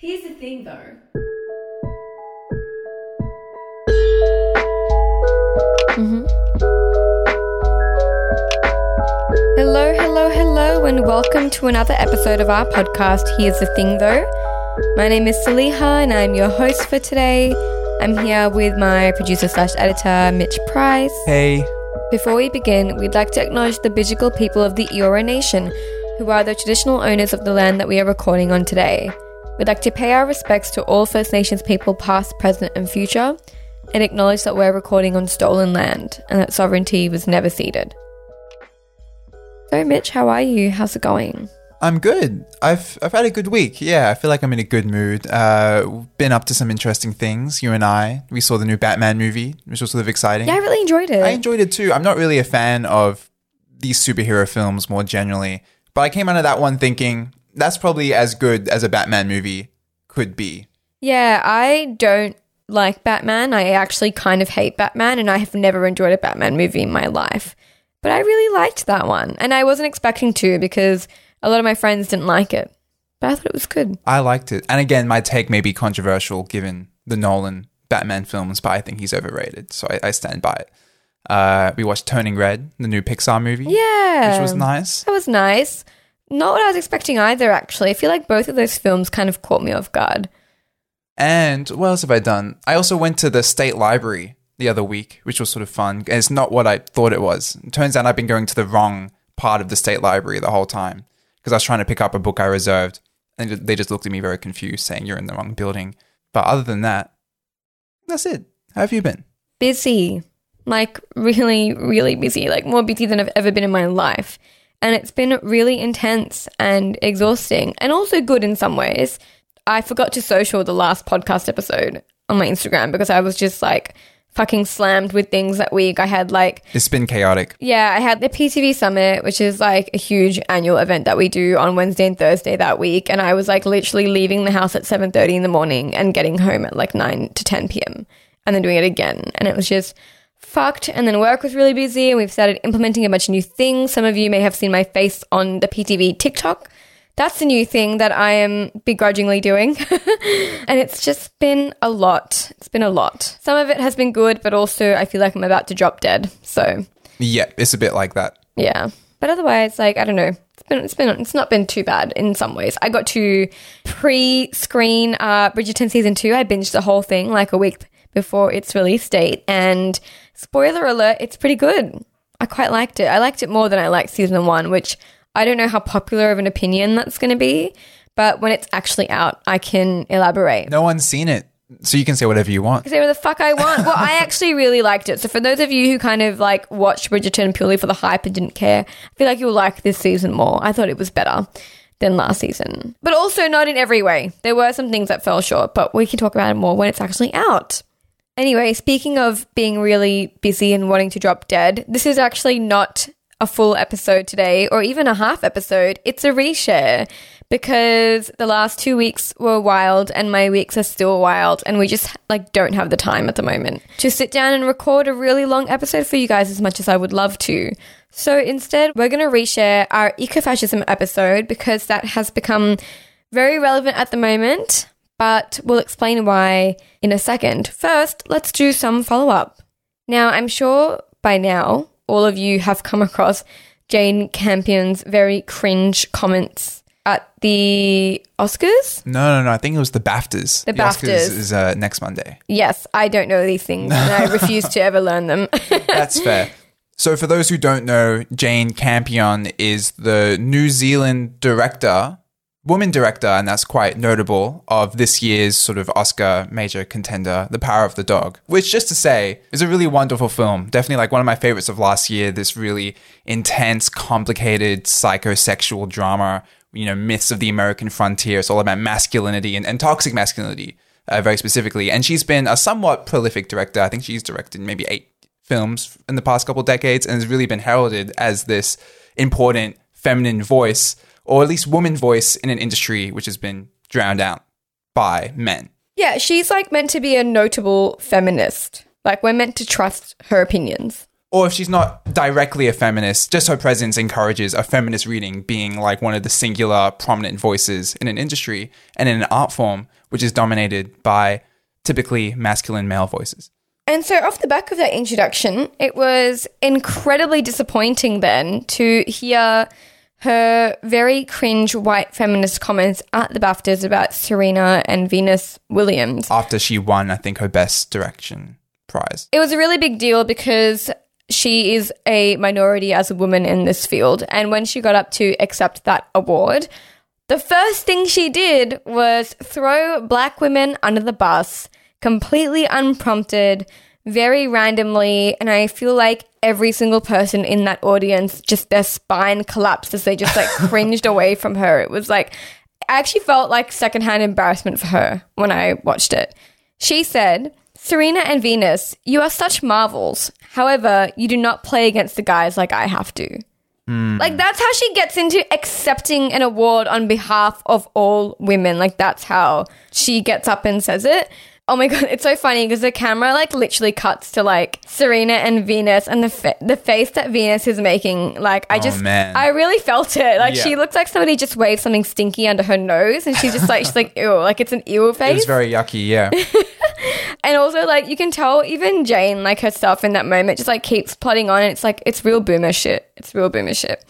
Here's the thing though. Mm-hmm. Hello, hello, hello, and welcome to another episode of our podcast. Here's the thing though. My name is Saliha, and I'm your host for today. I'm here with my producer slash editor, Mitch Price. Hey. Before we begin, we'd like to acknowledge the Bidjigal people of the Eora Nation, who are the traditional owners of the land that we are recording on today. We'd like to pay our respects to all First Nations people, past, present, and future, and acknowledge that we're recording on stolen land and that sovereignty was never ceded. So, Mitch, how are you? How's it going? I'm good. I've I've had a good week. Yeah, I feel like I'm in a good mood. Uh, been up to some interesting things. You and I, we saw the new Batman movie, which was sort of exciting. Yeah, I really enjoyed it. I enjoyed it too. I'm not really a fan of these superhero films more generally, but I came out of that one thinking that's probably as good as a Batman movie could be. Yeah, I don't like Batman. I actually kind of hate Batman, and I have never enjoyed a Batman movie in my life. But I really liked that one, and I wasn't expecting to because a lot of my friends didn't like it. But I thought it was good. I liked it. And again, my take may be controversial given the Nolan Batman films, but I think he's overrated. So I, I stand by it. Uh, we watched Turning Red, the new Pixar movie. Yeah. Which was nice. That was nice. Not what I was expecting either, actually. I feel like both of those films kind of caught me off guard. And what else have I done? I also went to the state library the other week, which was sort of fun. And It's not what I thought it was. It turns out I've been going to the wrong part of the state library the whole time because I was trying to pick up a book I reserved, and they just looked at me very confused, saying you're in the wrong building. But other than that, that's it. How have you been? Busy. Like, really, really busy. Like, more busy than I've ever been in my life. And it's been really intense and exhausting, and also good in some ways. I forgot to social the last podcast episode on my Instagram because I was just like fucking slammed with things that week. I had like It's been chaotic. Yeah, I had the PTV Summit, which is like a huge annual event that we do on Wednesday and Thursday that week, and I was like literally leaving the house at 7:30 in the morning and getting home at like 9 to 10 p.m. and then doing it again. And it was just fucked and then work was really busy and we've started implementing a bunch of new things. Some of you may have seen my face on the PTV TikTok. That's the new thing that I am begrudgingly doing. and it's just been a lot. It's been a lot. Some of it has been good, but also I feel like I'm about to drop dead. So, Yeah, it's a bit like that. yeah. But otherwise, like, I don't know. It's been, it's been, it's not been too bad in some ways. I got to pre-screen uh, Bridgerton season two. I binged the whole thing like a week before its release date, and spoiler alert, it's pretty good. I quite liked it. I liked it more than I liked season one, which I don't know how popular of an opinion that's going to be, but when it's actually out, I can elaborate. No one's seen it, so you can say whatever you want. I say what the fuck I want. Well, I actually really liked it. So for those of you who kind of like watched Bridgerton purely for the hype and didn't care, I feel like you'll like this season more. I thought it was better than last season, but also not in every way. There were some things that fell short, but we can talk about it more when it's actually out. Anyway, speaking of being really busy and wanting to drop dead, this is actually not a full episode today or even a half episode. It's a reshare because the last two weeks were wild and my weeks are still wild and we just like don't have the time at the moment to sit down and record a really long episode for you guys as much as I would love to. So instead, we're going to reshare our ecofascism episode because that has become very relevant at the moment, but we'll explain why in a second. First, let's do some follow up. Now, I'm sure by now all of you have come across Jane Campion's very cringe comments at the Oscars. No, no, no. I think it was the BAFTAs. The Oscars BAFTAs. is uh, next Monday. Yes, I don't know these things and I refuse to ever learn them. That's fair. So, for those who don't know, Jane Campion is the New Zealand director, woman director, and that's quite notable, of this year's sort of Oscar major contender, The Power of the Dog, which, just to say, is a really wonderful film. Definitely like one of my favorites of last year. This really intense, complicated, psychosexual drama, you know, myths of the American frontier. It's all about masculinity and, and toxic masculinity. Uh, very specifically, and she's been a somewhat prolific director. I think she's directed maybe eight films in the past couple decades and has really been heralded as this important feminine voice or at least woman voice in an industry which has been drowned out by men. yeah, she's like meant to be a notable feminist. Like we're meant to trust her opinions. or if she's not directly a feminist, just her presence encourages a feminist reading being like one of the singular prominent voices in an industry and in an art form which is dominated by typically masculine male voices. And so, off the back of that introduction, it was incredibly disappointing then to hear her very cringe white feminist comments at the BAFTAs about Serena and Venus Williams. After she won, I think, her best direction prize. It was a really big deal because she is a minority as a woman in this field. And when she got up to accept that award, the first thing she did was throw black women under the bus completely unprompted, very randomly. And I feel like every single person in that audience just their spine collapsed as they just like cringed away from her. It was like, I actually felt like secondhand embarrassment for her when I watched it. She said, Serena and Venus, you are such marvels. However, you do not play against the guys like I have to. Hmm. Like that's how she gets into accepting an award on behalf of all women. Like that's how she gets up and says it. Oh my god, it's so funny because the camera like literally cuts to like Serena and Venus and the fa- the face that Venus is making. Like I Oh, just man. I really felt it. Like Yeah. she looks like somebody just waved something stinky under her nose and she's just like she's like ew, like it's an ew face. It was very yucky, yeah. And also, like, you can tell even Jane, like herself in that moment, just like keeps plodding on. And it's like, it's real boomer shit. It's real boomer shit.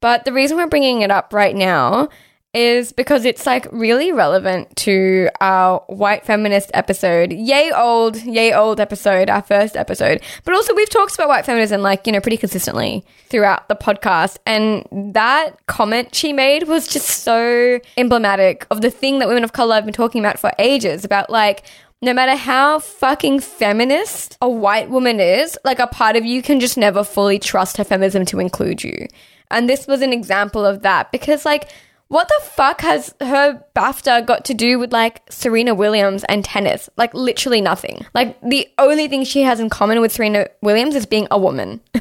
But the reason we're bringing it up right now is because it's like really relevant to our white feminist episode. Yay old, yay old episode, our first episode. But also, we've talked about white feminism like, you know, pretty consistently throughout the podcast. And that comment she made was just so emblematic of the thing that women of color have been talking about for ages about like, no matter how fucking feminist a white woman is, like a part of you can just never fully trust her feminism to include you. And this was an example of that because, like, what the fuck has her BAFTA got to do with like Serena Williams and tennis? Like, literally nothing. Like, the only thing she has in common with Serena Williams is being a woman.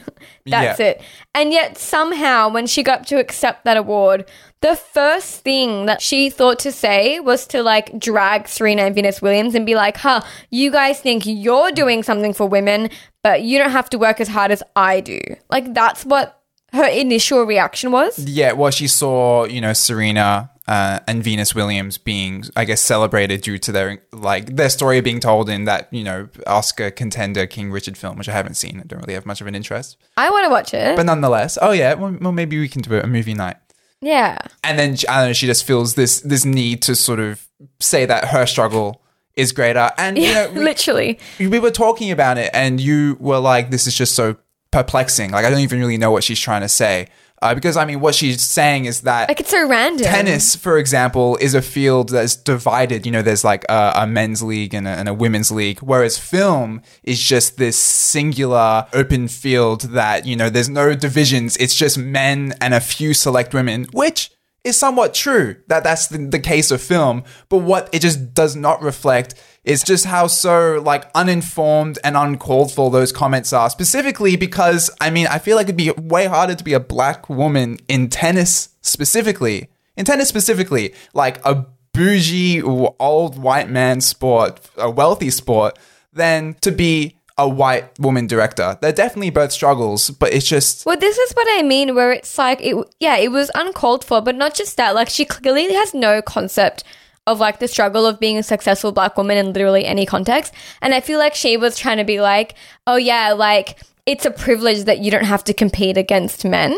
That's Yeah. it. And yet, somehow, when she got to accept that award, the first thing that she thought to say was to like drag Serena and Venus Williams and be like, huh, you guys think you're doing something for women, but you don't have to work as hard as I do. Like, that's what her initial reaction was. Yeah, well, she saw, you know, Serena uh, and Venus Williams being, I guess, celebrated due to their, like, their story being told in that, you know, Oscar contender King Richard film, which I haven't seen. I don't really have much of an interest. I want to watch it. But nonetheless, oh, yeah, well, well maybe we can do a movie night. yeah. And then, I don't know, she just feels this, this need to sort of say that her struggle is greater. And, you know, we, Literally. we were talking about it and you were like this is just so perplexing. Like i don't even really know what she's trying to say. Uh, because i mean what she's saying is that Like, it's so random. tennis for example is a field that's divided. You know there's like a, a men's league and a, and a women's league. Whereas film is just this singular open field that you know there's no divisions. It's just men and a few select women which is somewhat true that that's the, the case of film. But what it just does not reflect is just how so like uninformed and uncalled for those comments are specifically because i mean i feel like it'd be way harder to be a black woman in tennis specifically in tennis specifically like a bougie old white man sport a wealthy sport than to be a white woman director they're definitely both struggles but it's just Well, this is what I mean, where it's like, it, yeah, it was uncalled for, but not just that. Like, she clearly has no concept of like the struggle of being a successful black woman in literally any context. And I feel like she was trying to be like, oh, yeah, like it's a privilege that you don't have to compete against men.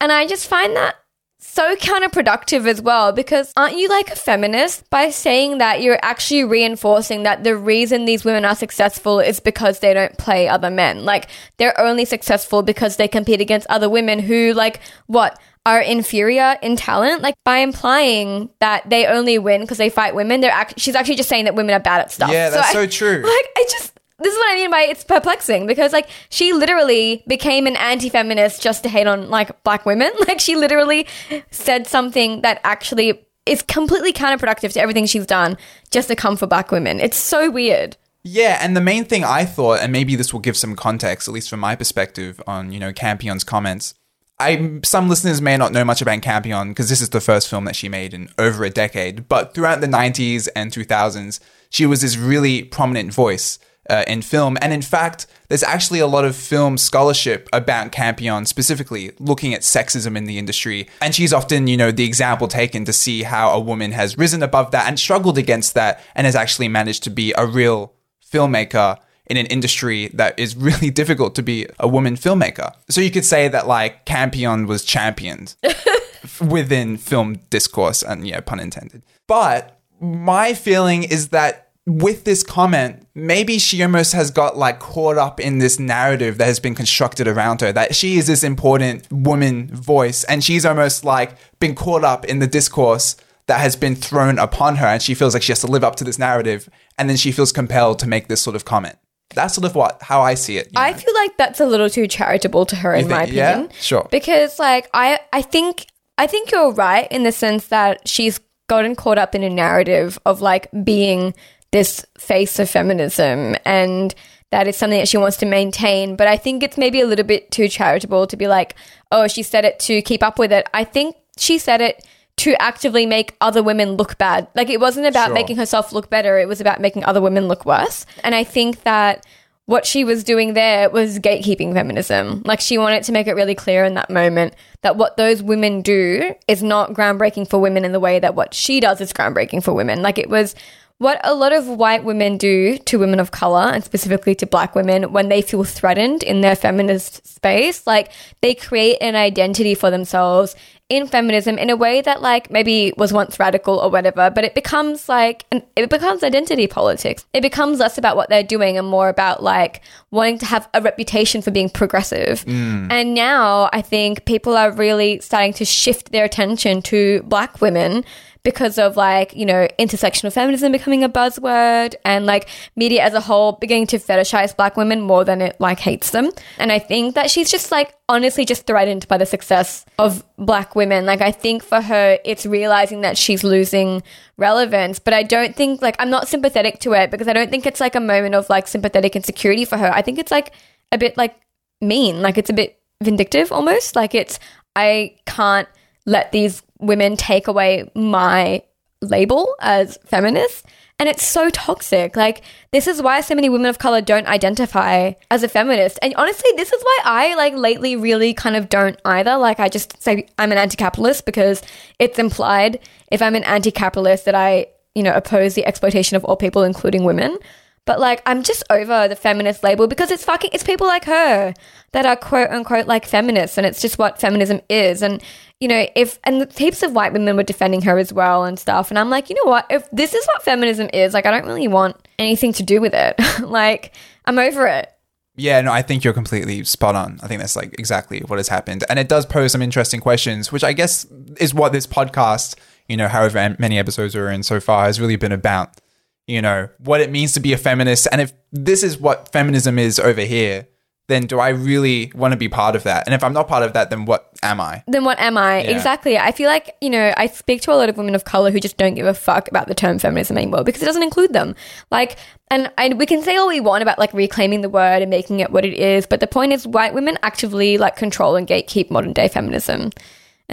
And I just find that so counterproductive as well because aren't you like a feminist by saying that you're actually reinforcing that the reason these women are successful is because they don't play other men like they're only successful because they compete against other women who like what are inferior in talent like by implying that they only win because they fight women they're act- she's actually just saying that women are bad at stuff Yeah, that's so I- true. like I just this is what I mean by it's perplexing because like she literally became an anti-feminist just to hate on like black women. Like she literally said something that actually is completely counterproductive to everything she's done just to come for black women. It's so weird. Yeah, and the main thing I thought, and maybe this will give some context, at least from my perspective, on you know Campion's comments. I some listeners may not know much about Campion because this is the first film that she made in over a decade. But throughout the '90s and 2000s, she was this really prominent voice uh, in film. And in fact, there's actually a lot of film scholarship about Campion specifically looking at sexism in the industry. And she's often, you know, the example taken to see how a woman has risen above that and struggled against that and has actually managed to be a real filmmaker in an industry that is really difficult to be a woman filmmaker. So you could say that like Campion was championed within film discourse and yeah, pun intended. But my feeling is that with this comment, maybe she almost has got like caught up in this narrative that has been constructed around her that she is this important woman voice and she's almost like been caught up in the discourse that has been thrown upon her and she feels like she has to live up to this narrative and then she feels compelled to make this sort of comment. That's sort of what how I see it. you I know? feel like that's a little too charitable to her, in my think- yeah? opinion. Sure. Because, like, I, I think, I think you're right in the sense that she's gotten caught up in a narrative of like being this face of feminism, and that is something that she wants to maintain. But I think it's maybe a little bit too charitable to be like, oh, she said it to keep up with it. I think she said it to actively make other women look bad. Like it wasn't about Sure. making herself look better, it was about making other women look worse. And I think that what she was doing there was gatekeeping feminism. Like she wanted to make it really clear in that moment that what those women do is not groundbreaking for women in the way that what she does is groundbreaking for women. Like it was what a lot of white women do to women of color and specifically to black women when they feel threatened in their feminist space like they create an identity for themselves in feminism in a way that like maybe was once radical or whatever but it becomes like an, it becomes identity politics. It becomes less about what they're doing and more about like wanting to have a reputation for being progressive. Mm. And now i think people are really starting to shift their attention to black women because of like, you know, intersectional feminism becoming a buzzword and like media as a whole beginning to fetishize black women more than it like hates them. And I think that she's just like honestly just threatened by the success of black women. Like I think for her it's realizing that she's losing relevance, but I don't think like I'm not sympathetic to it because I don't think it's like a moment of like sympathetic insecurity for her. I think it's like a bit like mean, like it's a bit vindictive almost. Like it's I can't let these women take away my label as feminist. And it's so toxic. Like, this is why so many women of color don't identify as a feminist. And honestly, this is why I, like, lately really kind of don't either. Like, I just say I'm an anti capitalist because it's implied if I'm an anti capitalist that I, you know, oppose the exploitation of all people, including women. But like, I'm just over the feminist label because it's fucking, it's people like her that are quote unquote like feminists, and it's just what feminism is. And you know, if and the heaps of white women were defending her as well and stuff. And I'm like, you know what? If this is what feminism is, like, I don't really want anything to do with it. like, I'm over it. Yeah, no, I think you're completely spot on. I think that's like exactly what has happened. And it does pose some interesting questions, which I guess is what this podcast, you know, however many episodes we're in so far, has really been about. You know, what it means to be a feminist. And if this is what feminism is over here, then do I really want to be part of that? And if I'm not part of that, then what am I? Then what am I? Yeah. Exactly. I feel like, you know, I speak to a lot of women of color who just don't give a fuck about the term feminism anymore because it doesn't include them. Like, and, and we can say all we want about like reclaiming the word and making it what it is, but the point is white women actively like control and gatekeep modern day feminism.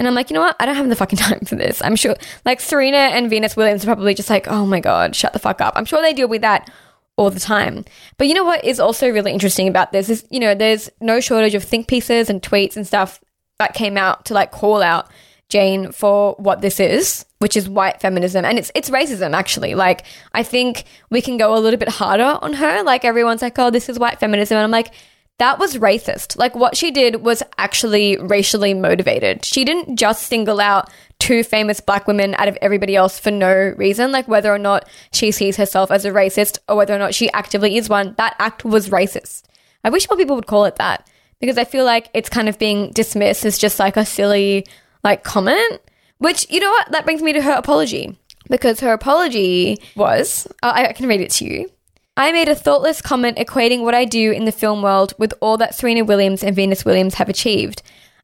And I'm like, you know what? I don't have the fucking time for this. I'm sure, like, Serena and Venus Williams are probably just like, oh my God, shut the fuck up. I'm sure they deal with that all the time. But you know what is also really interesting about this is, you know, there's no shortage of think pieces and tweets and stuff that came out to like call out Jane for what this is, which is white feminism. And it's it's racism actually. Like I think we can go a little bit harder on her. Like everyone's like, "Oh, this is white feminism." And I'm like, that was racist. Like what she did was actually racially motivated. She didn't just single out two famous black women out of everybody else for no reason, like whether or not she sees herself as a racist or whether or not she actively is one. That act was racist. I wish more people would call it that because I feel like it's kind of being dismissed as just like a silly like comment. Which you know what? That brings me to her apology because her apology was uh, I I can read it to you. I made a thoughtless comment equating what I do in the film world with all that Serena Williams and Venus Williams have achieved.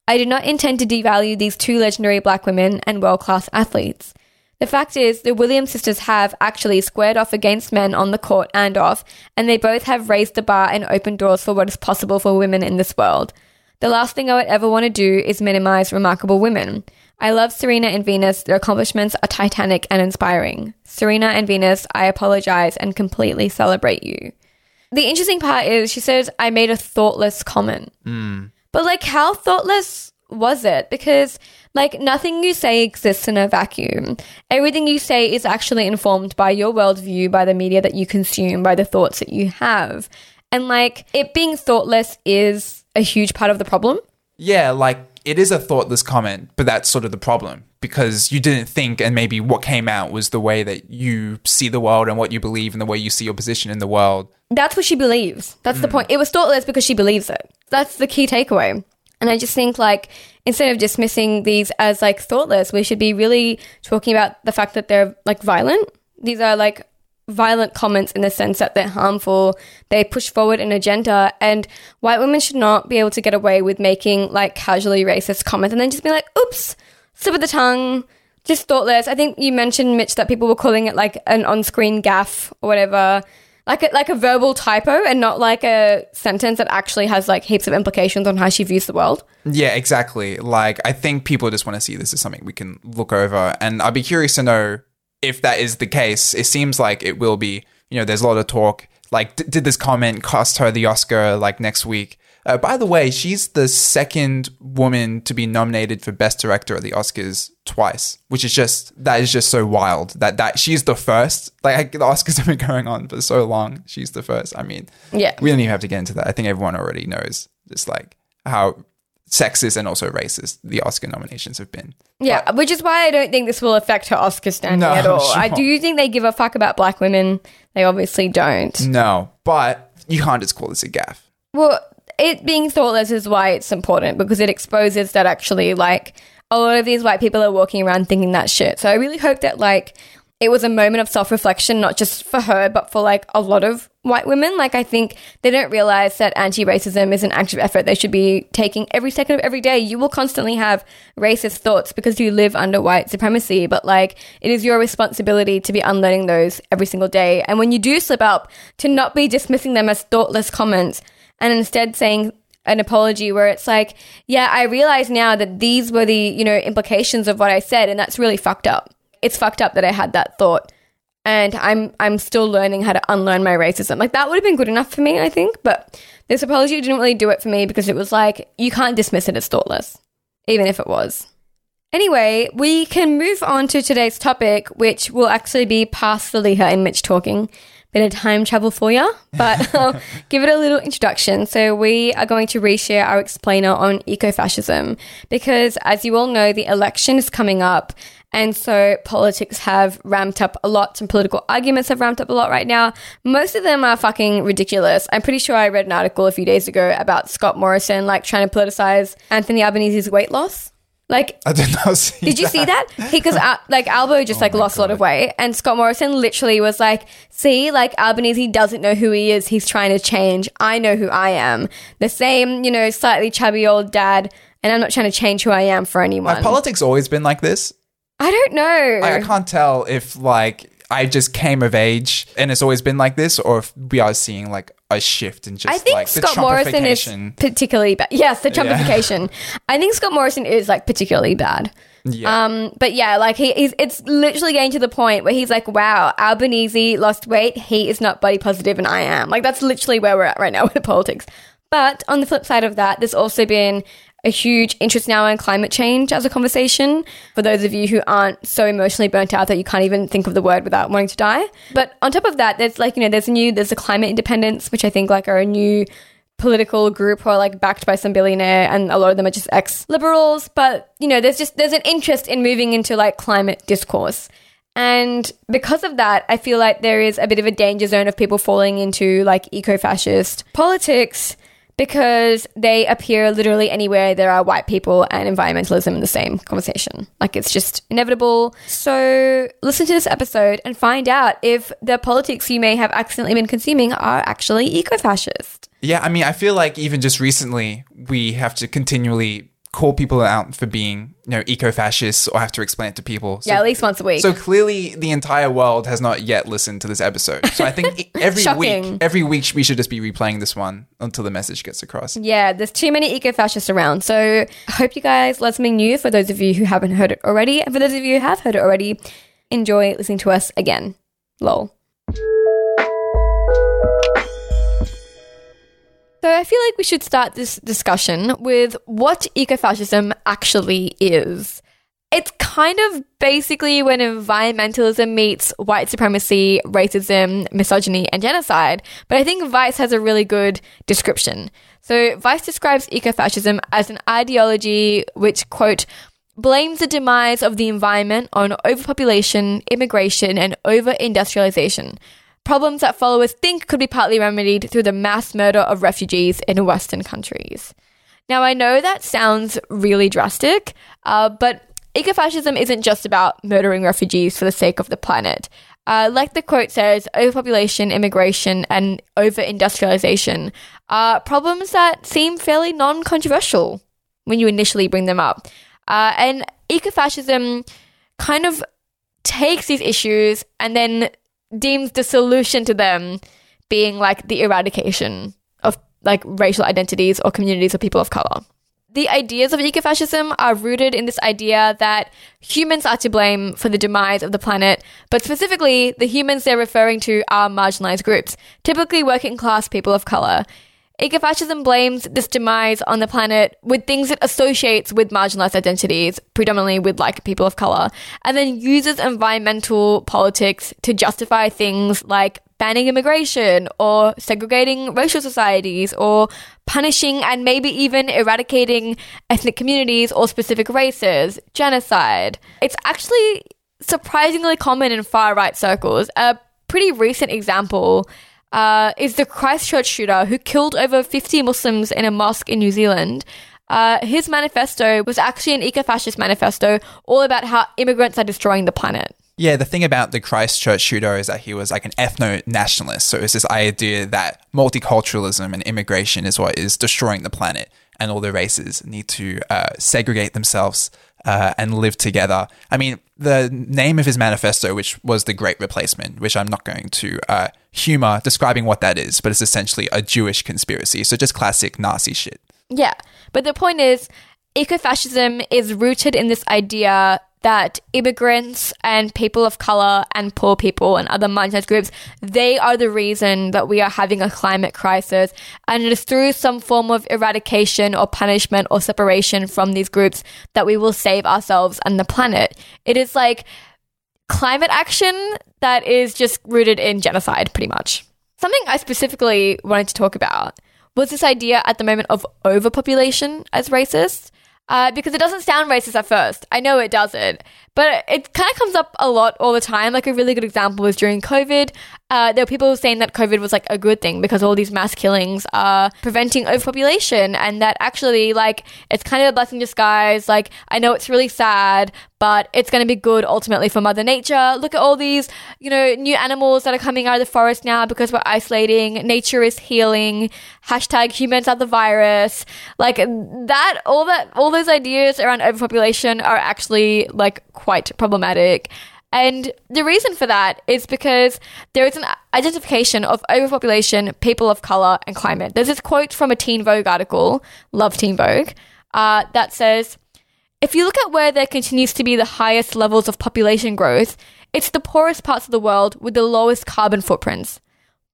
I do not intend to devalue these two legendary black women and world class athletes. The fact is, the Williams sisters have actually squared off against men on the court and off, and they both have raised the bar and opened doors for what is possible for women in this world. The last thing I would ever want to do is minimize remarkable women. I love Serena and Venus. Their accomplishments are titanic and inspiring. Serena and Venus, I apologize and completely celebrate you. the interesting part is she says, I made a thoughtless comment. Hmm. But like, how thoughtless was it? Because like, nothing you say exists in a vacuum. Everything you say is actually informed by your worldview, by the media that you consume, by the thoughts that you have. And like, it being thoughtless is a huge part of the problem. Yeah, like it is a thoughtless comment, but that's sort of the problem because you didn't think, and maybe what came out was the way that you see the world and what you believe and the way you see your position in the world. That's what she believes. That's the mm. point. It was thoughtless because she believes it. That's the key takeaway. And I just think like instead of dismissing these as like thoughtless, we should be really talking about the fact that they're like violent. These are like violent comments in the sense that they're harmful. They push forward an agenda and white women should not be able to get away with making like casually racist comments and then just be like, oops, slip of the tongue, just thoughtless. I think you mentioned, Mitch, that people were calling it like an on-screen gaff or whatever. Like a, like a verbal typo and not like a sentence that actually has like heaps of implications on how she views the world. Yeah, exactly. Like, I think people just want to see this as something we can look over. And I'd be curious to know if that is the case. It seems like it will be. You know, there's a lot of talk. Like, d- did this comment cost her the Oscar like next week? Uh, by the way, she's the second woman to be nominated for Best Director at the Oscars twice, which is just that is just so wild. That that she's the first. Like the Oscars have been going on for so long. She's the first. I mean, Yeah. we don't even have to get into that. I think everyone already knows just like how sexist and also racist the Oscar nominations have been. Yeah, which is why I don't think this will affect her Oscar standing No, at all. sure. I do you think they give a fuck about black women. They obviously don't. No, but you can't just call this a gaff. Well, it being thoughtless is why it's important because it exposes that actually, like, a lot of these white people are walking around thinking that shit. So I really hope that, like, it was a moment of self reflection, not just for her, but for, like, a lot of white women. Like, I think they don't realize that anti racism is an active effort they should be taking every second of every day. You will constantly have racist thoughts because you live under white supremacy, but, like, it is your responsibility to be unlearning those every single day. And when you do slip up, to not be dismissing them as thoughtless comments and instead saying an apology where it's like, yeah, I realize now that these were the, you know, implications of what I said and that's really fucked up. It's fucked up that I had that thought. And I'm I'm still learning how to unlearn my racism. Like that would have been good enough for me, I think, but this apology didn't really do it for me because it was like you can't dismiss it as thoughtless, even if it was. Anyway, we can move on to today's topic, which will actually be past the Leah and Mitch talking. Bit of time travel for you, but I'll give it a little introduction. So, we are going to reshare our explainer on ecofascism because, as you all know, the election is coming up. And so politics have ramped up a lot. Some political arguments have ramped up a lot right now. Most of them are fucking ridiculous. I'm pretty sure I read an article a few days ago about Scott Morrison like trying to politicize Anthony Albanese's weight loss. Like I did not see. did you see that? Because uh, like Albo just like lost a lot of weight, and Scott Morrison literally was like, "See, like Albanese doesn't know who he is. He's trying to change. I know who I am. The same, you know, slightly chubby old dad, and I'm not trying to change who I am for anyone. Have politics always been like this? I don't know. Like, I can't tell if like I just came of age and it's always been like this, or if we are seeing like a shift in just I think like Scott Morrison is particularly bad. Yes, the Trumpification. I think Scott Morrison is like particularly bad. Yeah. Um, but yeah, like he, he's it's literally getting to the point where he's like, "Wow, Albanese lost weight. He is not body positive, and I am." Like that's literally where we're at right now with politics. But on the flip side of that, there's also been a huge interest now in climate change as a conversation. For those of you who aren't so emotionally burnt out that you can't even think of the word without wanting to die. But on top of that, there's like you know, there's a new there's the climate independents, which I think like are a new political group who are like backed by some billionaire and a lot of them are just ex liberals but you know there's just there's an interest in moving into like climate discourse and because of that i feel like there is a bit of a danger zone of people falling into like eco-fascist politics because they appear literally anywhere there are white people and environmentalism in the same conversation. Like it's just inevitable. So listen to this episode and find out if the politics you may have accidentally been consuming are actually eco fascist. Yeah, I mean, I feel like even just recently, we have to continually call people out for being, you know, eco-fascists or have to explain it to people. So, Yeah, at least once a week. so clearly, the entire world has not yet listened to this episode. So I think every week, every week, we should just be replaying this one until the message gets across. yeah, there's too many eco fascists around. So I hope you guys learned something new for those of you who haven't heard it already. And for those of you who have heard it already, enjoy listening to us again. Lol. So I feel like we should start this discussion with what ecofascism actually is. It's kind of basically when environmentalism meets white supremacy, racism, misogyny, and genocide. But I think Vice has a really good description. So Vice describes ecofascism as an ideology which, quote, blames the demise of the environment on overpopulation, immigration, and over industrialization. Problems that followers think could be partly remedied through the mass murder of refugees in Western countries. Now, I know that sounds really drastic, uh, but ecofascism isn't just about murdering refugees for the sake of the planet. Uh, like the quote says, overpopulation, immigration, and over industrialization are problems that seem fairly non controversial when you initially bring them up. Uh, and ecofascism kind of takes these issues and then deems the solution to them being like the eradication of like racial identities or communities of people of color. The ideas of ecofascism are rooted in this idea that humans are to blame for the demise of the planet, but specifically, the humans they're referring to are marginalized groups, typically working class people of color. Ecofascism blames this demise on the planet with things it associates with marginalized identities, predominantly with like people of color, and then uses environmental politics to justify things like banning immigration or segregating racial societies or punishing and maybe even eradicating ethnic communities or specific races, genocide. It's actually surprisingly common in far right circles. A pretty recent example uh, is the Christchurch shooter who killed over 50 Muslims in a mosque in New Zealand. Uh, his manifesto was actually an eco fascist manifesto all about how immigrants are destroying the planet. Yeah, the thing about the Christchurch shooter is that he was like an ethno nationalist. So it's this idea that multiculturalism and immigration is what is destroying the planet, and all the races need to uh, segregate themselves uh, and live together. I mean, the name of his manifesto, which was The Great Replacement, which I'm not going to uh, humor describing what that is, but it's essentially a Jewish conspiracy. So just classic Nazi shit. Yeah. But the point is, ecofascism is rooted in this idea that immigrants and people of color and poor people and other marginalized groups, they are the reason that we are having a climate crisis. And it is through some form of eradication or punishment or separation from these groups that we will save ourselves and the planet. It is like climate action that is just rooted in genocide, pretty much. Something I specifically wanted to talk about was this idea at the moment of overpopulation as racist. Uh, because it doesn't sound racist at first. I know it doesn't, but it kind of comes up a lot all the time. Like a really good example was during COVID. Uh, there were people saying that COVID was like a good thing because all these mass killings are preventing overpopulation, and that actually, like, it's kind of a blessing in disguise. Like, I know it's really sad, but it's going to be good ultimately for Mother Nature. Look at all these, you know, new animals that are coming out of the forest now because we're isolating. Nature is healing. Hashtag humans are the virus. Like that, all that, all those ideas around overpopulation are actually like quite problematic. And the reason for that is because there is an identification of overpopulation, people of color, and climate. There's this quote from a Teen Vogue article, love Teen Vogue, uh, that says, if you look at where there continues to be the highest levels of population growth, it's the poorest parts of the world with the lowest carbon footprints.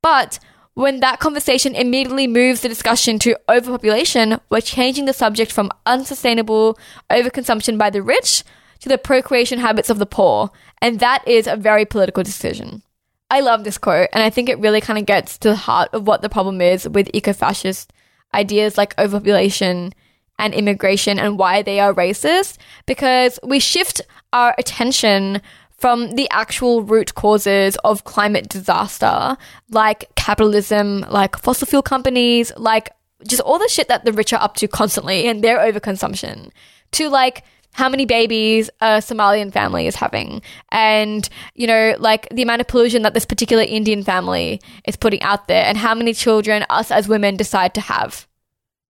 But when that conversation immediately moves the discussion to overpopulation, we're changing the subject from unsustainable overconsumption by the rich to the procreation habits of the poor. And that is a very political decision. I love this quote, and I think it really kind of gets to the heart of what the problem is with eco fascist ideas like overpopulation and immigration and why they are racist because we shift our attention from the actual root causes of climate disaster, like capitalism, like fossil fuel companies, like just all the shit that the rich are up to constantly and their overconsumption, to like how many babies a Somalian family is having, and you know, like the amount of pollution that this particular Indian family is putting out there, and how many children us as women decide to have.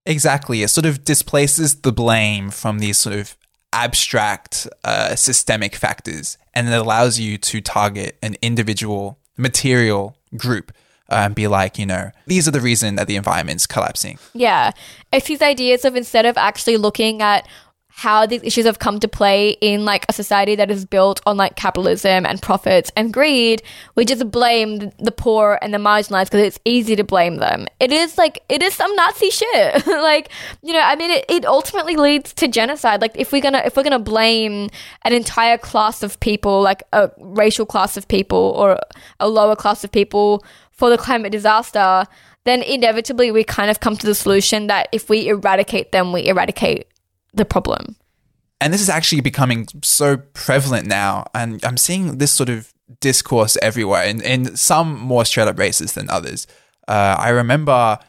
Exactly. It sort of displaces the blame from these sort of abstract uh, systemic factors and it allows you to target an individual material group uh, and be like, you know, these are the reason that the environment's collapsing. Yeah. It's these ideas of instead of actually looking at how these issues have come to play in like a society that is built on like capitalism and profits and greed, we just blame the poor and the marginalized because it's easy to blame them. It is like it is some Nazi shit. like you know, I mean, it, it ultimately leads to genocide. Like if we're gonna if we're gonna blame an entire class of people, like a racial class of people or a lower class of people for the climate disaster, then inevitably we kind of come to the solution that if we eradicate them, we eradicate the problem. And this is actually becoming so prevalent now. And I'm seeing this sort of discourse everywhere in, in some more straight up races than others. Uh, I remember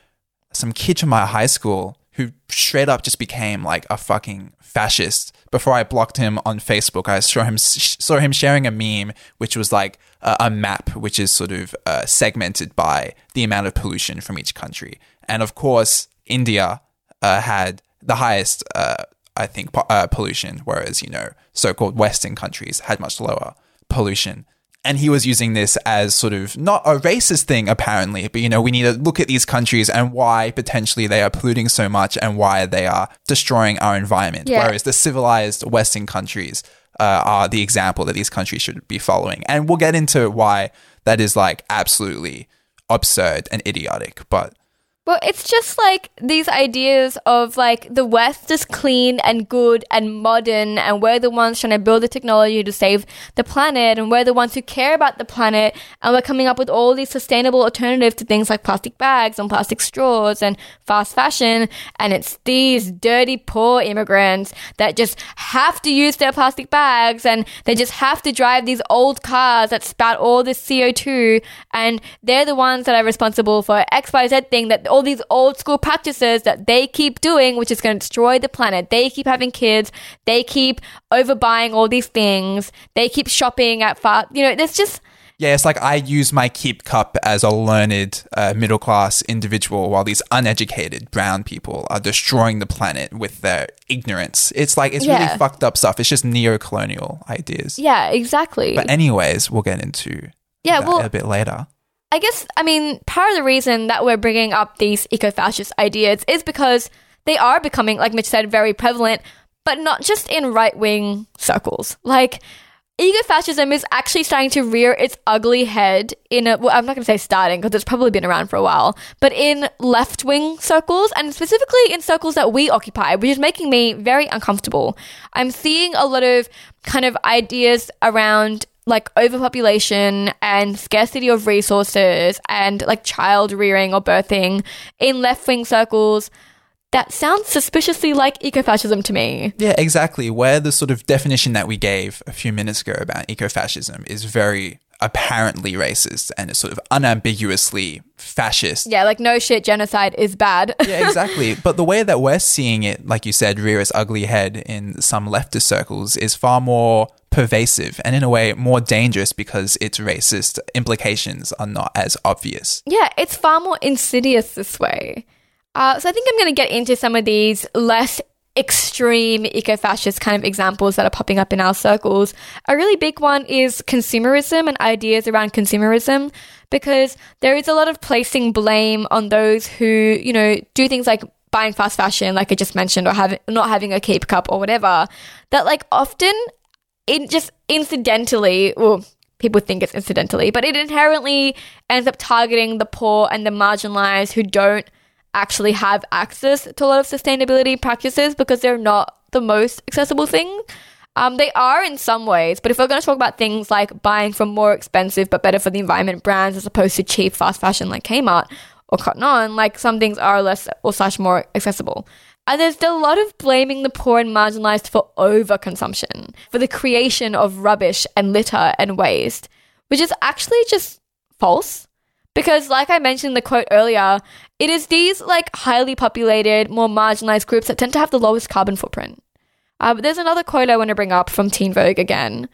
some kid from my high school who straight up just became like a fucking fascist. Before I blocked him on Facebook, I saw him saw him sharing a meme which was like a, a map which is sort of uh, segmented by the amount of pollution from each country. And of course, India uh, had the highest uh, I think, uh, pollution, whereas, you know, so called Western countries had much lower pollution. And he was using this as sort of not a racist thing, apparently, but, you know, we need to look at these countries and why potentially they are polluting so much and why they are destroying our environment. Yeah. Whereas the civilized Western countries uh, are the example that these countries should be following. And we'll get into why that is like absolutely absurd and idiotic. But Well, it's just like these ideas of like the West is clean and good and modern, and we're the ones trying to build the technology to save the planet, and we're the ones who care about the planet, and we're coming up with all these sustainable alternatives to things like plastic bags and plastic straws and fast fashion. And it's these dirty, poor immigrants that just have to use their plastic bags and they just have to drive these old cars that spout all this CO2, and they're the ones that are responsible for XYZ thing that all these old school practices that they keep doing, which is going to destroy the planet. They keep having kids. They keep overbuying all these things. They keep shopping at far, you know, there's just, Yeah, it's like I use my keep cup as a learned uh, middle class individual while these uneducated brown people are destroying the planet with their ignorance. It's like, it's Yeah. really fucked up stuff. It's just neo colonial ideas. yeah, exactly. But, anyways, we'll get into Yeah, well- a bit later. I guess, I mean, part of the reason that we're bringing up these eco fascist ideas is because they are becoming, like Mitch said, very prevalent, but not just in right wing circles. Like, eco fascism is actually starting to rear its ugly head in a, well, I'm not going to say starting because it's probably been around for a while, but in left wing circles and specifically in circles that we occupy, which is making me very uncomfortable. I'm seeing a lot of kind of ideas around like overpopulation and scarcity of resources and like child rearing or birthing in left wing circles that sounds suspiciously like ecofascism to me. Yeah, exactly. Where the sort of definition that we gave a few minutes ago about ecofascism is very apparently racist and is sort of unambiguously fascist. Yeah, like no shit, genocide is bad. yeah, exactly. But the way that we're seeing it, like you said, rear its ugly head in some leftist circles is far more pervasive and in a way more dangerous because its racist implications are not as obvious. yeah, it's far more insidious this way. Uh, so I think I'm going to get into some of these less extreme eco-fascist kind of examples that are popping up in our circles. A really big one is consumerism and ideas around consumerism because there is a lot of placing blame on those who, you know, do things like buying fast fashion like I just mentioned or having not having a keep cup or whatever that like often it just incidentally well people think it's incidentally but it inherently ends up targeting the poor and the marginalized who don't actually have access to a lot of sustainability practices because they're not the most accessible thing um, they are in some ways, but if we're going to talk about things like buying from more expensive but better for the environment brands as opposed to cheap fast fashion like Kmart or Cotton On, like some things are less or slash more accessible. And there's a lot of blaming the poor and marginalized for overconsumption, for the creation of rubbish and litter and waste, which is actually just false. Because, like I mentioned in the quote earlier, it is these like highly populated, more marginalized groups that tend to have the lowest carbon footprint. Uh, but there's another quote I want to bring up from Teen Vogue again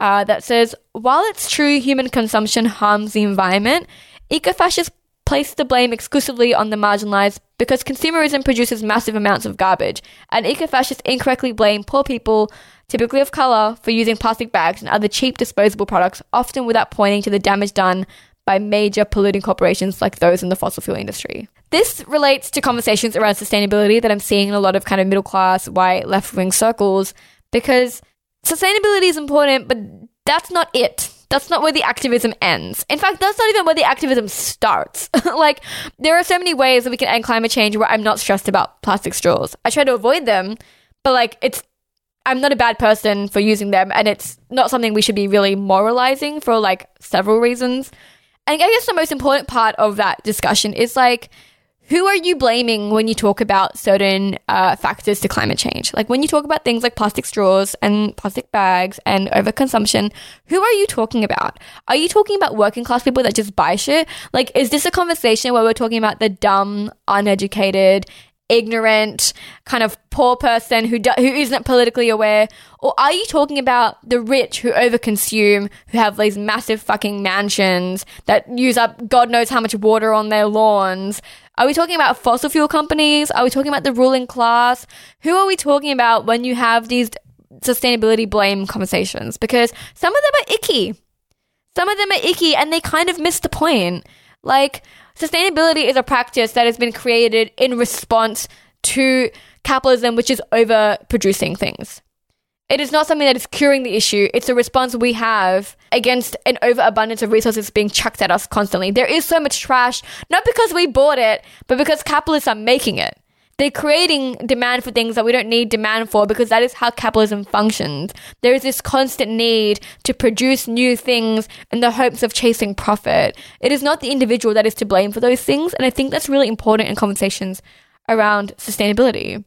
uh, that says, While it's true human consumption harms the environment, ecofascists place the blame exclusively on the marginalized because consumerism produces massive amounts of garbage, and ecofascists incorrectly blame poor people, typically of color, for using plastic bags and other cheap disposable products, often without pointing to the damage done by major polluting corporations like those in the fossil fuel industry. this relates to conversations around sustainability that I'm seeing in a lot of kind of middle class, white, left wing circles because sustainability is important, but that's not it. That's not where the activism ends. In fact, that's not even where the activism starts. like, there are so many ways that we can end climate change where I'm not stressed about plastic straws. I try to avoid them, but like, it's, I'm not a bad person for using them, and it's not something we should be really moralizing for like several reasons. And I guess the most important part of that discussion is like, who are you blaming when you talk about certain uh, factors to climate change? Like when you talk about things like plastic straws and plastic bags and overconsumption, who are you talking about? Are you talking about working class people that just buy shit? Like, is this a conversation where we're talking about the dumb, uneducated, ignorant, kind of poor person who do- who isn't politically aware, or are you talking about the rich who overconsume, who have these massive fucking mansions that use up God knows how much water on their lawns? Are we talking about fossil fuel companies? Are we talking about the ruling class? Who are we talking about when you have these sustainability blame conversations? Because some of them are icky. Some of them are icky and they kind of miss the point. Like, sustainability is a practice that has been created in response to capitalism, which is overproducing things. It is not something that is curing the issue. It's a response we have against an overabundance of resources being chucked at us constantly. There is so much trash, not because we bought it, but because capitalists are making it. They're creating demand for things that we don't need demand for because that is how capitalism functions. There is this constant need to produce new things in the hopes of chasing profit. It is not the individual that is to blame for those things. And I think that's really important in conversations around sustainability.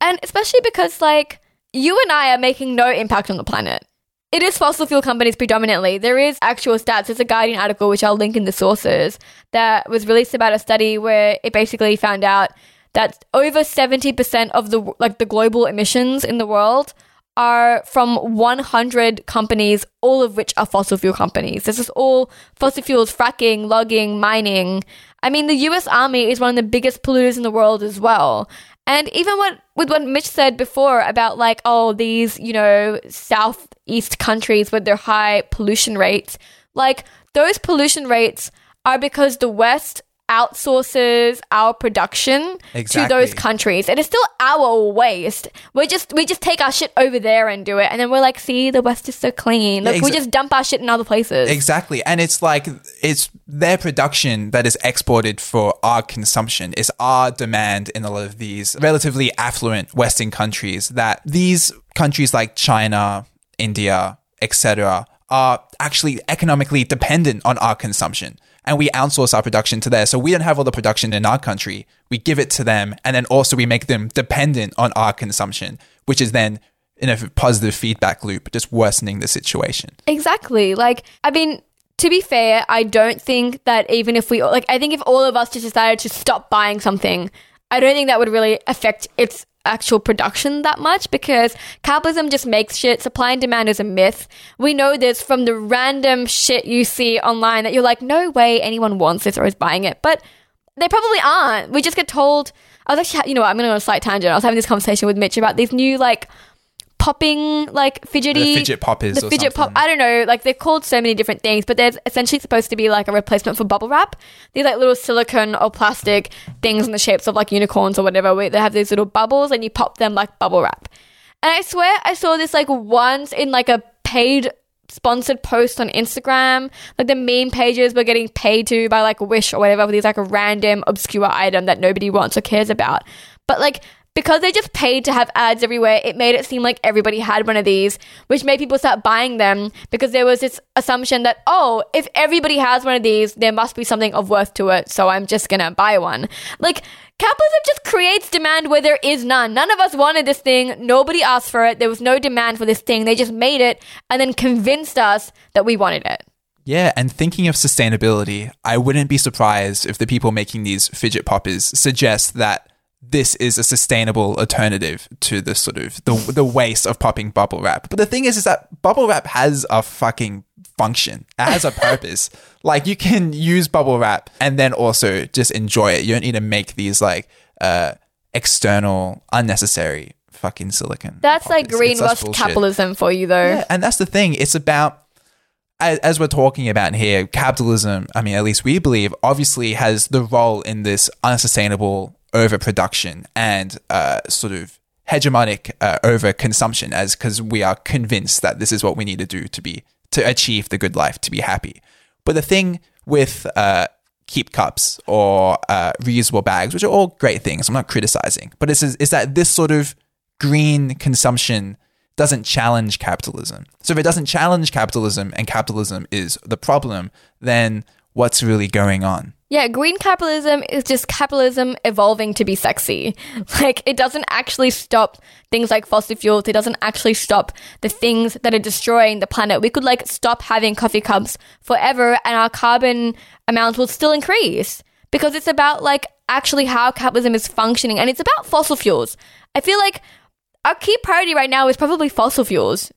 And especially because, like, you and I are making no impact on the planet. It is fossil fuel companies predominantly. There is actual stats. There's a Guardian article, which I'll link in the sources, that was released about a study where it basically found out that over 70% of the like the global emissions in the world are from 100 companies, all of which are fossil fuel companies. This is all fossil fuels, fracking, logging, mining. I mean, the US Army is one of the biggest polluters in the world as well. And even what, with what Mitch said before about like, oh, these, you know, southeast countries with their high pollution rates, like those pollution rates are because the West outsources our production Exactly. to those countries. And It is still our waste. We just we just take our shit over there and do it, and then we're like, see, the West is so clean. Look, we exa- just dump our shit in other places. Exactly. And it's like it's their production that is exported for our consumption. It's our demand in a lot of these relatively affluent Western countries that these countries like China, India, etc. are actually economically dependent on our consumption. And we outsource our production to there. So we don't have all the production in our country. We give it to them. And then also we make them dependent on our consumption, which is then in a positive feedback loop, just worsening the situation. Exactly. Like, I mean, to be fair, I don't think that even if we, like, I think if all of us just decided to stop buying something, I don't think that would really affect its actual production that much because capitalism just makes shit. Supply and demand is a myth. We know this from the random shit you see online that you're like, no way anyone wants this or is buying it. But they probably aren't. We just get told. I was actually, you know what, I'm going to go on a slight tangent. I was having this conversation with Mitch about these new, like, popping, like, fidgety. The fidget poppers The or fidget pop. I don't know. Like, they're called so many different things, but they're essentially supposed to be like a replacement for bubble wrap. These, like, little silicone or plastic things in the shapes of, like, unicorns or whatever, where they have these little bubbles and you pop them like bubble wrap. And I swear I saw this, like, once in, like, a paid sponsored post on Instagram. Like the meme pages were getting paid to by like Wish or whatever for these like a random obscure item that nobody wants or cares about. But like because they just paid to have ads everywhere, it made it seem like everybody had one of these, which made people start buying them because there was this assumption that, oh, if everybody has one of these, there must be something of worth to it, so I'm just gonna buy one. Like, capitalism just creates demand where there is none. None of us wanted this thing, nobody asked for it, there was no demand for this thing, they just made it and then convinced us that we wanted it. Yeah, and thinking of sustainability, I wouldn't be surprised if the people making these fidget poppers suggest that this is a sustainable alternative to the sort of the the waste of popping bubble wrap. But the thing is is that bubble wrap has a fucking function. It has a purpose. like you can use bubble wrap and then also just enjoy it. You don't need to make these like uh external unnecessary fucking silicon. That's like poppers. Just greenwash capitalism for you, though. Yeah, and that's the thing. It's about as, as we're talking about here, capitalism, I mean, at least we believe, obviously has the role in this unsustainable overproduction and uh, sort of hegemonic uh, overconsumption, as because we are convinced that this is what we need to do to be to achieve the good life, to be happy. But the thing with uh, keep cups or uh, reusable bags, which are all great things, I'm not criticizing, but it's is that this sort of green consumption doesn't challenge capitalism. So if it doesn't challenge capitalism and capitalism is the problem, then what's really going on? Yeah, green capitalism is just capitalism evolving to be sexy. Like, it doesn't actually stop things like fossil fuels. It doesn't actually stop the things that are destroying the planet. We could, like, stop having coffee cups forever and our carbon amount will still increase because it's about, like, actually how capitalism is functioning and it's about fossil fuels. I feel like our key priority right now is probably fossil fuels.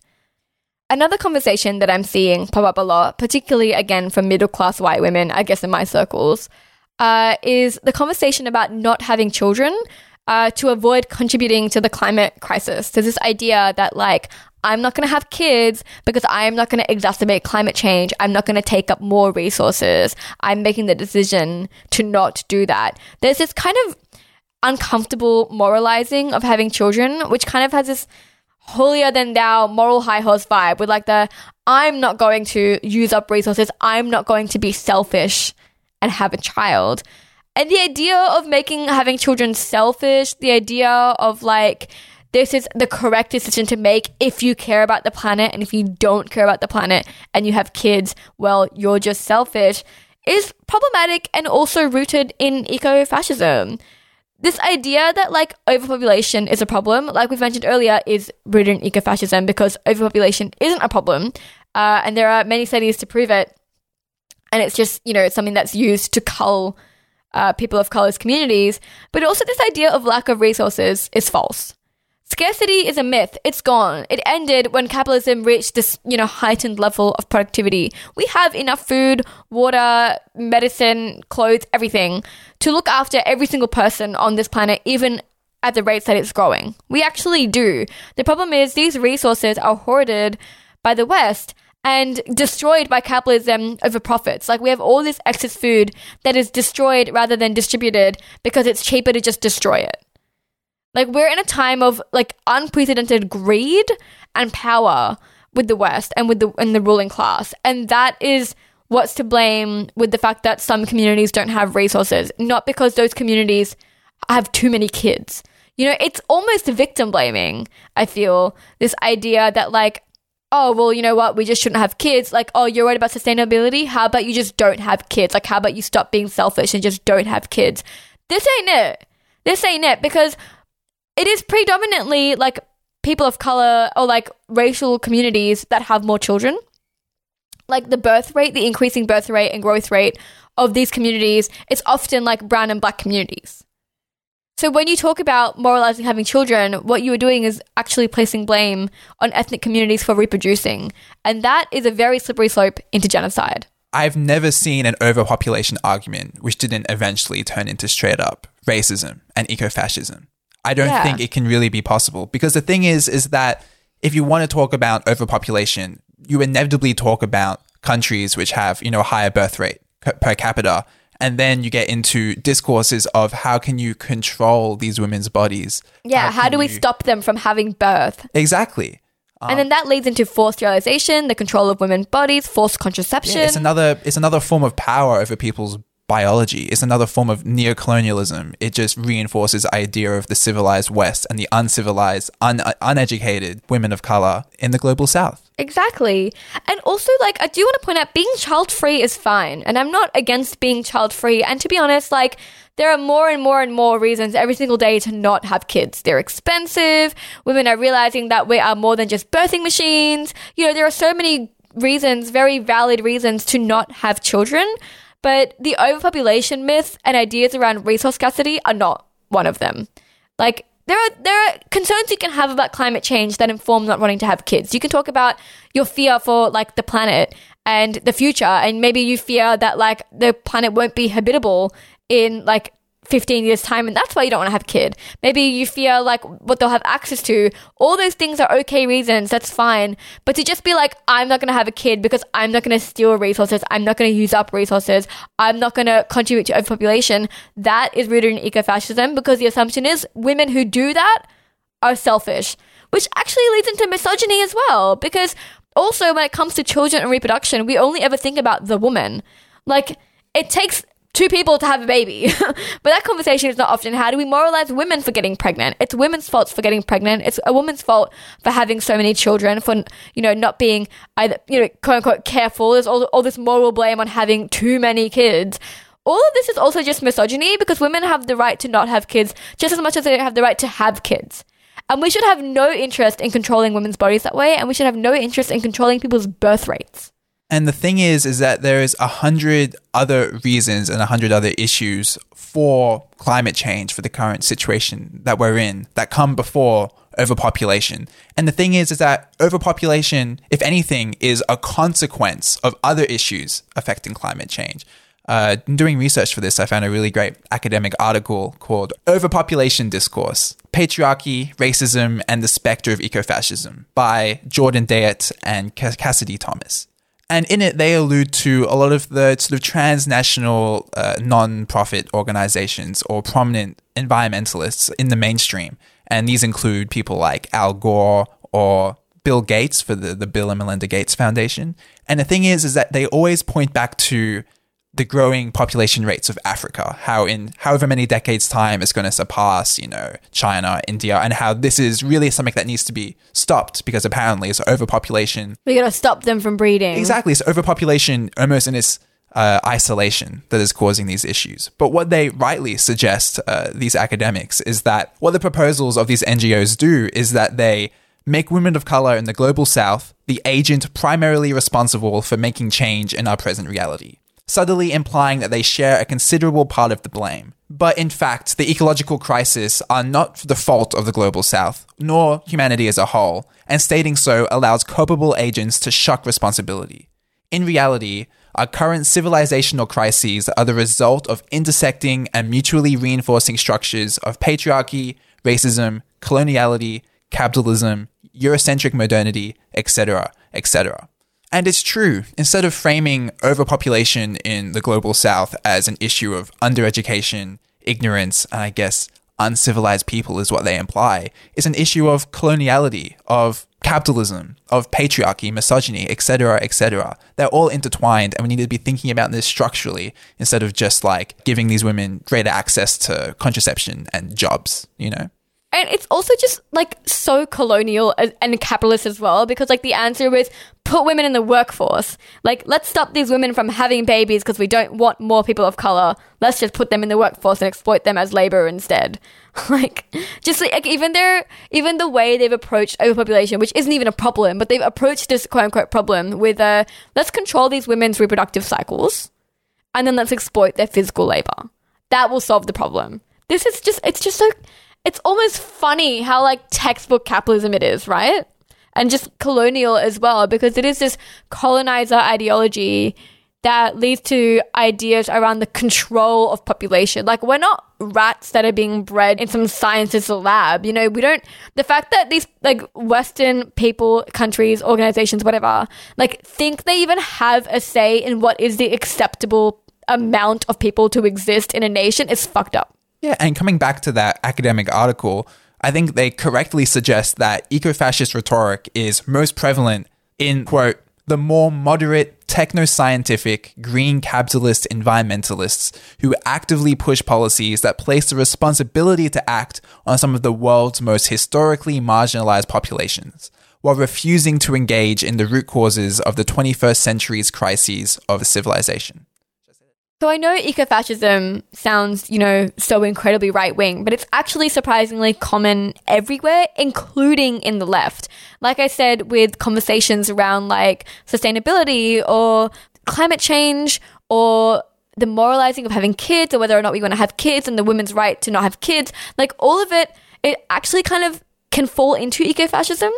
Another conversation that I'm seeing pop up a lot, particularly again from middle class white women, I guess in my circles, uh, is the conversation about not having children uh, to avoid contributing to the climate crisis. There's this idea that, like, I'm not going to have kids because I'm not going to exacerbate climate change. I'm not going to take up more resources. I'm making the decision to not do that. There's this kind of uncomfortable moralizing of having children, which kind of has this holier than thou moral high horse vibe with like the I'm not going to use up resources, I'm not going to be selfish and have a child. And the idea of making having children selfish, the idea of like this is the correct decision to make if you care about the planet and if you don't care about the planet and you have kids, well, you're just selfish is problematic and also rooted in eco-fascism this idea that like overpopulation is a problem, like we've mentioned earlier, is rooted in ecofascism because overpopulation isn't a problem, uh, and there are many studies to prove it. And it's just you know something that's used to cull uh, people of color's communities, but also this idea of lack of resources is false. Scarcity is a myth. It's gone. It ended when capitalism reached this, you know, heightened level of productivity. We have enough food, water, medicine, clothes, everything to look after every single person on this planet, even at the rates that it's growing. We actually do. The problem is these resources are hoarded by the West and destroyed by capitalism over profits. Like we have all this excess food that is destroyed rather than distributed because it's cheaper to just destroy it. Like we're in a time of like unprecedented greed and power with the West and with the and the ruling class. And that is what's to blame with the fact that some communities don't have resources, not because those communities have too many kids. You know, it's almost victim blaming, I feel. This idea that like oh, well, you know what? We just shouldn't have kids. Like, oh, you're worried about sustainability? How about you just don't have kids? Like, how about you stop being selfish and just don't have kids? This ain't it. This ain't it because it is predominantly like people of color or like racial communities that have more children. Like the birth rate, the increasing birth rate and growth rate of these communities, it's often like brown and black communities. So when you talk about moralizing having children, what you are doing is actually placing blame on ethnic communities for reproducing. And that is a very slippery slope into genocide. I've never seen an overpopulation argument which didn't eventually turn into straight up racism and ecofascism. I don't yeah. think it can really be possible because the thing is, is that if you want to talk about overpopulation, you inevitably talk about countries which have, you know, a higher birth rate per capita. And then you get into discourses of how can you control these women's bodies? Yeah, how, how do we stop them from having birth? Exactly. Um, and then that leads into forced sterilization, the control of women's bodies, forced contraception. Yeah, it's another it's another form of power over people's biology. It's another form of neocolonialism. It just reinforces the idea of the civilized West and the uncivilized, un- uneducated women of color in the global South. Exactly. And also, like, I do want to point out being child free is fine. And I'm not against being child free. And to be honest, like, there are more and more and more reasons every single day to not have kids. They're expensive. Women are realizing that we are more than just birthing machines. You know, there are so many reasons, very valid reasons to not have children. But the overpopulation myth and ideas around resource scarcity are not one of them. Like, there are there are concerns you can have about climate change that inform not wanting to have kids. You can talk about your fear for like the planet and the future, and maybe you fear that like the planet won't be habitable in like 15 years time and that's why you don't want to have a kid. Maybe you fear like what they'll have access to. All those things are okay reasons. That's fine. But to just be like, I'm not going to have a kid because I'm not going to steal resources. I'm not going to use up resources. I'm not going to contribute to overpopulation. That is rooted in ecofascism because the assumption is women who do that are selfish, which actually leads into misogyny as well. Because also when it comes to children and reproduction, we only ever think about the woman. Like, it takes two people to have a baby. but that conversation is not often had. We moralize women for getting pregnant. It's women's faults for getting pregnant. It's a woman's fault for having so many children, for, you know, not being either, you know, quote unquote careful. There's all, all this moral blame on having too many kids. All of this is also just misogyny because women have the right to not have kids just as much as they have the right to have kids. And we should have no interest in controlling women's bodies that way, and we should have no interest in controlling people's birth rates. And the thing is, is that there is a hundred other reasons and a hundred other issues for climate change for the current situation that we're in that come before overpopulation. And the thing is, is that overpopulation, if anything, is a consequence of other issues affecting climate change. Uh, doing research for this, I found a really great academic article called Overpopulation Discourse Patriarchy, Racism, and the Spectre of Ecofascism by Jordan Dyett and Cassidy Thomas. And in it, they allude to a lot of the sort of transnational uh, non-profit organizations or prominent environmentalists in the mainstream. And these include people like Al Gore or Bill Gates for the, the Bill and Melinda Gates Foundation. And the thing is, is that they always point back to the growing population rates of Africa, how in however many decades time it's going to surpass, you know, China, India, and how this is really something that needs to be stopped because apparently it's overpopulation. We got to stop them from breeding. Exactly, it's overpopulation almost in its uh, isolation that is causing these issues. But what they rightly suggest, uh, these academics, is that what the proposals of these NGOs do is that they make women of color in the global south the agent primarily responsible for making change in our present reality subtly implying that they share a considerable part of the blame. But in fact, the ecological crisis are not the fault of the global south, nor humanity as a whole, and stating so allows culpable agents to shuck responsibility. In reality, our current civilizational crises are the result of intersecting and mutually reinforcing structures of patriarchy, racism, coloniality, capitalism, Eurocentric modernity, etc., etc. And it's true. Instead of framing overpopulation in the global south as an issue of undereducation, ignorance, and I guess uncivilized people is what they imply, it's an issue of coloniality, of capitalism, of patriarchy, misogyny, etc., etc. They're all intertwined, and we need to be thinking about this structurally instead of just like giving these women greater access to contraception and jobs, you know? And it's also just like so colonial and capitalist as well, because like the answer was put women in the workforce. Like, let's stop these women from having babies because we don't want more people of color. Let's just put them in the workforce and exploit them as labor instead. like, just like even their even the way they've approached overpopulation, which isn't even a problem, but they've approached this quote unquote problem with uh, let's control these women's reproductive cycles, and then let's exploit their physical labor. That will solve the problem. This is just it's just so it's almost funny how like textbook capitalism it is, right? And just colonial as well, because it is this colonizer ideology that leads to ideas around the control of population. Like we're not rats that are being bred in some scientist's lab. You know, we don't the fact that these like Western people, countries, organizations, whatever, like think they even have a say in what is the acceptable amount of people to exist in a nation is fucked up. Yeah, and coming back to that academic article, I think they correctly suggest that eco fascist rhetoric is most prevalent in, quote, the more moderate, techno scientific, green capitalist environmentalists who actively push policies that place the responsibility to act on some of the world's most historically marginalized populations, while refusing to engage in the root causes of the 21st century's crises of civilization. So I know ecofascism sounds, you know, so incredibly right wing, but it's actually surprisingly common everywhere, including in the left. Like I said, with conversations around like sustainability or climate change or the moralizing of having kids or whether or not we want to have kids and the women's right to not have kids, like all of it, it actually kind of can fall into ecofascism.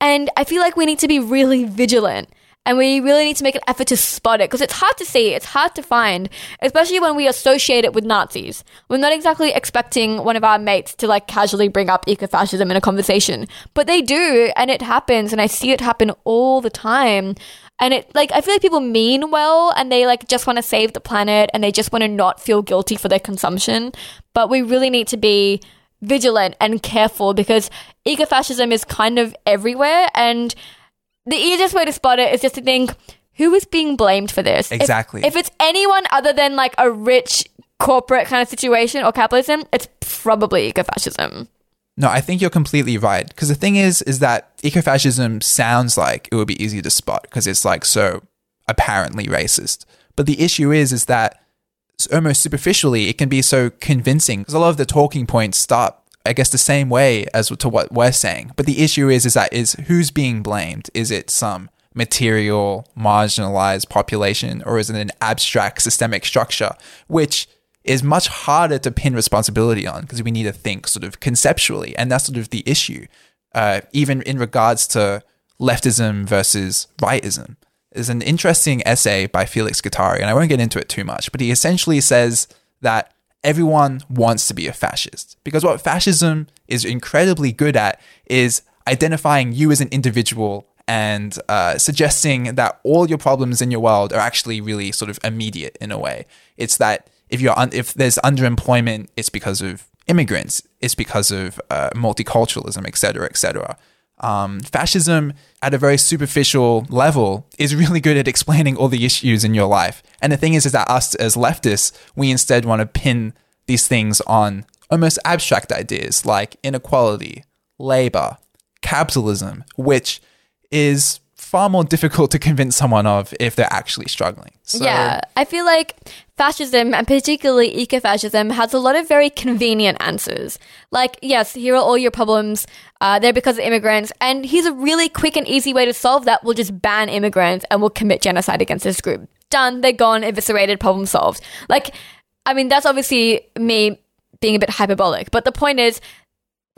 And I feel like we need to be really vigilant And we really need to make an effort to spot it because it's hard to see, it's hard to find, especially when we associate it with Nazis. We're not exactly expecting one of our mates to like casually bring up ecofascism in a conversation, but they do, and it happens, and I see it happen all the time. And it like I feel like people mean well and they like just want to save the planet and they just want to not feel guilty for their consumption. But we really need to be vigilant and careful because ecofascism is kind of everywhere and the easiest way to spot it is just to think who is being blamed for this? Exactly. If, it's anyone other than like a rich corporate kind of situation or capitalism, it's probably ecofascism. No, I think you're completely right. Because the thing is, is that ecofascism sounds like it would be easy to spot because it's like so apparently racist. But the issue is, is that almost superficially, it can be so convincing because a lot of the talking points start, I guess, the same way as to what we're saying. But the issue is, is that is who's being blamed? Is it some material marginalized population or is it an abstract systemic structure, which is much harder to pin responsibility on because we need to think sort of conceptually, and that's sort of the issue. Uh, even in regards to leftism versus rightism, there's an interesting essay by Felix Guattari, and I won't get into it too much, but he essentially says that everyone wants to be a fascist because what fascism is incredibly good at is identifying you as an individual and uh, suggesting that all your problems in your world are actually really sort of immediate in a way. It's that if you're un- if there's underemployment, it's because of immigrants, it's because of uh, multiculturalism, et cetera, et cetera. Um, fascism at a very superficial level is really good at explaining all the issues in your life. And the thing is, is that us as leftists, we instead want to pin these things on almost abstract ideas like inequality, labor, capitalism, which is far more difficult to convince someone of if they're actually struggling. So, yeah, I feel like fascism and particularly ecofascism has a lot of very convenient answers. Like, yes, here are all your problems. Uh, they're because of immigrants, and here's a really quick and easy way to solve that. We'll just ban immigrants and we'll commit genocide against this group. Done. They're gone. Eviscerated. Problem solved. Like, I mean, that's obviously me being a bit hyperbolic, but the point is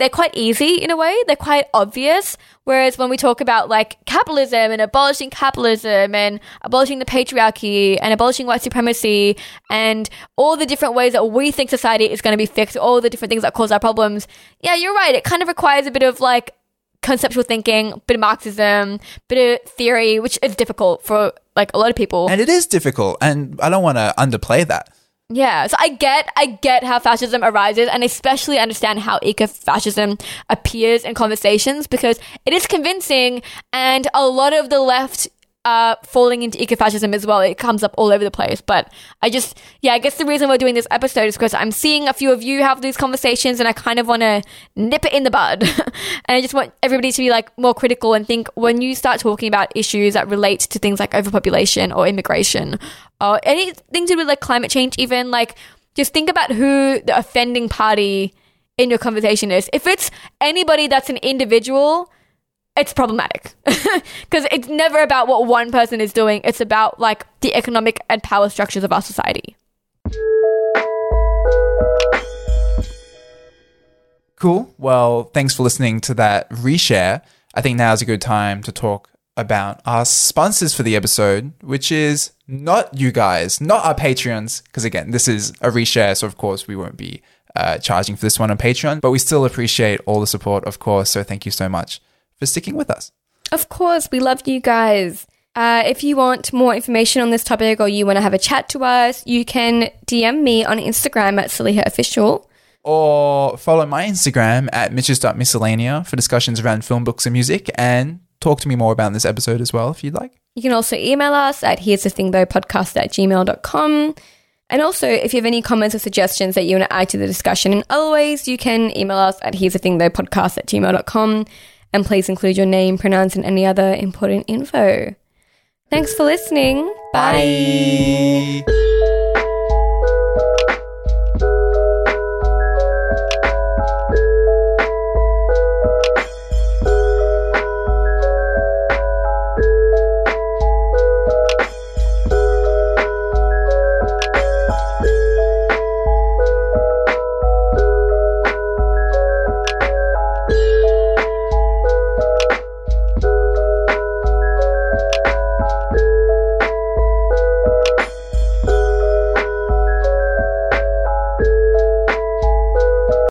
they're quite easy in a way. They're quite obvious. Whereas when we talk about like capitalism and abolishing capitalism and abolishing the patriarchy and abolishing white supremacy and all the different ways that we think society is going to be fixed, all the different things that cause our problems, yeah, you're right. It kind of requires a bit of like conceptual thinking, bit of Marxism, bit of theory, which is difficult for like a lot of people. And it is difficult, and I don't want to underplay that. Yeah, so I get I get how fascism arises and especially understand how eco-fascism appears in conversations because it is convincing and a lot of the left uh falling into ecofascism as well. It comes up all over the place. But I just yeah, I guess the reason we're doing this episode is because I'm seeing a few of you have these conversations and I kind of want to nip it in the bud. and I just want everybody to be like more critical and think when you start talking about issues that relate to things like overpopulation or immigration or anything to do with like climate change even like just think about who the offending party in your conversation is. If it's anybody that's an individual, it's problematic because it's never about what one person is doing. It's about like the economic and power structures of our society. Cool. Well, thanks for listening to that reshare. I think now is a good time to talk about our sponsors for the episode, which is not you guys, not our Patreons, because again, this is a reshare, so of course we won't be uh, charging for this one on Patreon, but we still appreciate all the support, of course. So thank you so much for sticking with us. Of course, we love you guys. Uh, if you want more information on this topic or you want to have a chat to us, you can DM me on Instagram at Saliha Official. Or follow my Instagram at mitches.miscellanea for discussions around film, books, and music, and talk to me more about this episode as well if you'd like. You can also email us at here's the thing though podcast at gmail.com. And also, if you have any comments or suggestions that you want to add to the discussion in other ways, you can email us at here's the thing though podcast at gmail.com. And please include your name, pronouns, and any other important info. Thanks for listening. Bye. Bye.